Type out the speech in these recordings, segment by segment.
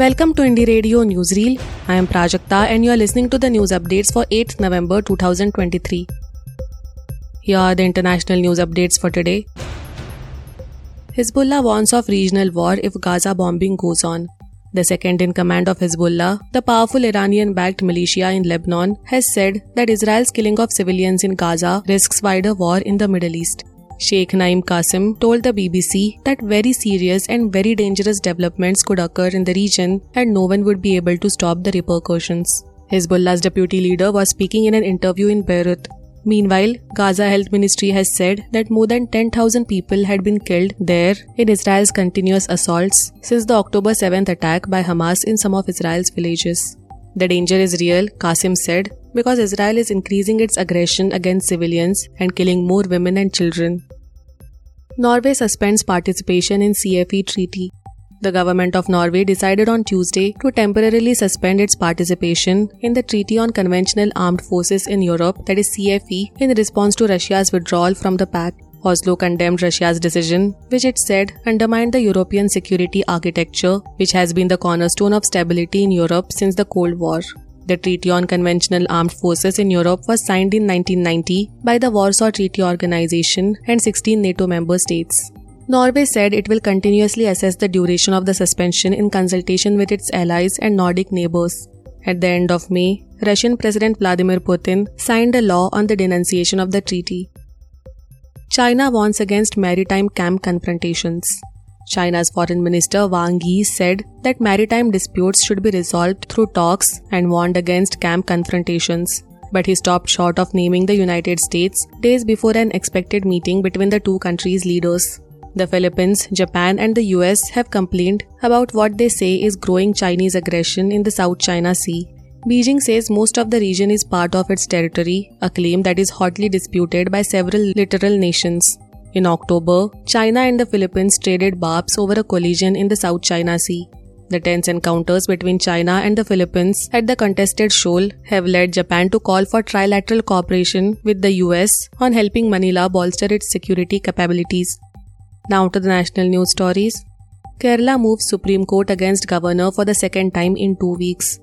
Welcome to Indie Radio Newsreel. I am Prajakta and you are listening to the news updates for 8th November 2023. Here are the international news updates for today. Hezbollah warns of regional war if Gaza bombing goes on. The second in command of Hezbollah, the powerful Iranian backed militia in Lebanon, has said that Israel's killing of civilians in Gaza risks wider war in the Middle East. Sheikh Naim Qasim told the BBC that very serious and very dangerous developments could occur in the region and no one would be able to stop the repercussions. Hezbollah's deputy leader was speaking in an interview in Beirut. Meanwhile, Gaza Health Ministry has said that more than 10,000 people had been killed there in Israel's continuous assaults since the October 7th attack by Hamas in some of Israel's villages. The danger is real, Qasim said, because Israel is increasing its aggression against civilians and killing more women and children. Norway suspends participation in CFE treaty. The government of Norway decided on Tuesday to temporarily suspend its participation in the Treaty on Conventional Armed Forces in Europe, that is CFE, in response to Russia's withdrawal from the pact. Oslo condemned Russia's decision, which it said undermined the European security architecture, which has been the cornerstone of stability in Europe since the Cold War. The Treaty on Conventional Armed Forces in Europe was signed in 1990 by the Warsaw Treaty Organization and 16 NATO member states. Norway said it will continuously assess the duration of the suspension in consultation with its allies and Nordic neighbors. At the end of May, Russian President Vladimir Putin signed a law on the denunciation of the treaty. China warns against maritime camp confrontations. China's Foreign Minister Wang Yi said that maritime disputes should be resolved through talks and warned against camp confrontations. But he stopped short of naming the United States days before an expected meeting between the two countries' leaders. The Philippines, Japan, and the US have complained about what they say is growing Chinese aggression in the South China Sea. Beijing says most of the region is part of its territory, a claim that is hotly disputed by several littoral nations. In October, China and the Philippines traded barbs over a collision in the South China Sea. The tense encounters between China and the Philippines at the contested shoal have led Japan to call for trilateral cooperation with the US on helping Manila bolster its security capabilities. Now to the national news stories. Kerala moves Supreme Court against governor for the second time in two weeks.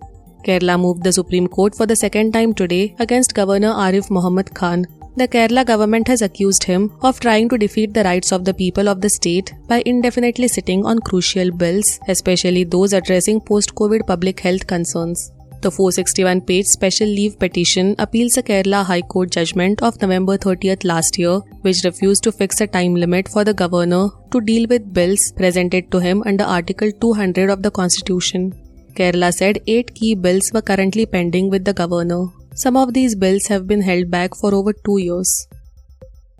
Kerala moved the Supreme Court for the second time today against Governor Arif Muhammad Khan. The Kerala government has accused him of trying to defeat the rights of the people of the state by indefinitely sitting on crucial bills, especially those addressing post COVID public health concerns. The 461 page special leave petition appeals a Kerala High Court judgment of November 30th last year, which refused to fix a time limit for the governor to deal with bills presented to him under Article 200 of the Constitution. Kerala said eight key bills were currently pending with the governor. Some of these bills have been held back for over two years.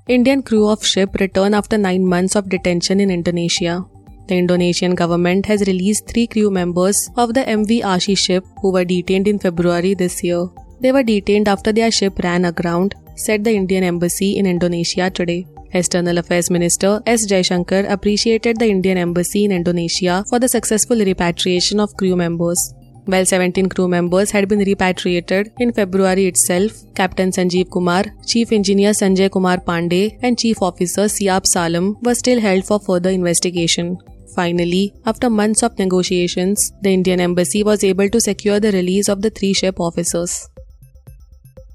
Indian crew of ship return after nine months of detention in Indonesia. The Indonesian government has released three crew members of the MV Ashi ship who were detained in February this year. They were detained after their ship ran aground, said the Indian embassy in Indonesia today. External Affairs Minister S. Jaishankar appreciated the Indian embassy in Indonesia for the successful repatriation of crew members. While 17 crew members had been repatriated in February itself, Captain Sanjeev Kumar, Chief Engineer Sanjay Kumar Pandey, and Chief Officer Siap Salam were still held for further investigation. Finally, after months of negotiations, the Indian embassy was able to secure the release of the three ship officers.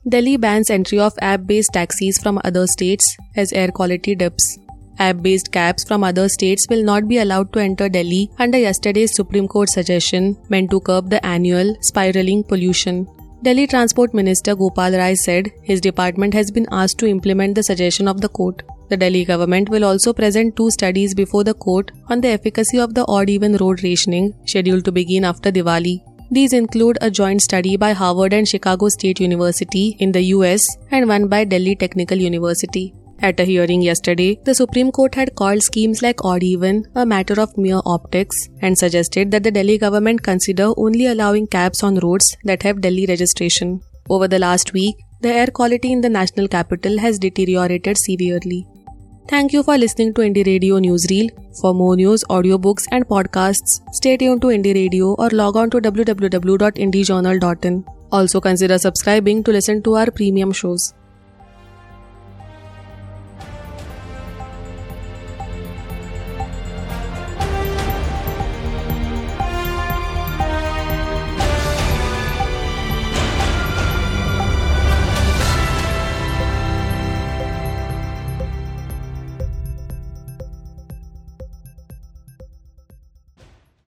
Delhi bans entry of app based taxis from other states as air quality dips. App based cabs from other states will not be allowed to enter Delhi under yesterday's Supreme Court suggestion meant to curb the annual spiraling pollution. Delhi Transport Minister Gopal Rai said his department has been asked to implement the suggestion of the court. The Delhi government will also present two studies before the court on the efficacy of the odd even road rationing scheduled to begin after Diwali. These include a joint study by Harvard and Chicago State University in the US and one by Delhi Technical University. At a hearing yesterday, the Supreme Court had called schemes like odd even a matter of mere optics and suggested that the Delhi government consider only allowing cabs on roads that have Delhi registration. Over the last week, the air quality in the national capital has deteriorated severely. Thank you for listening to Indie Radio Newsreel. For more news, audiobooks, and podcasts, stay tuned to Indie Radio or log on to www.indiejournal.in. Also consider subscribing to listen to our premium shows.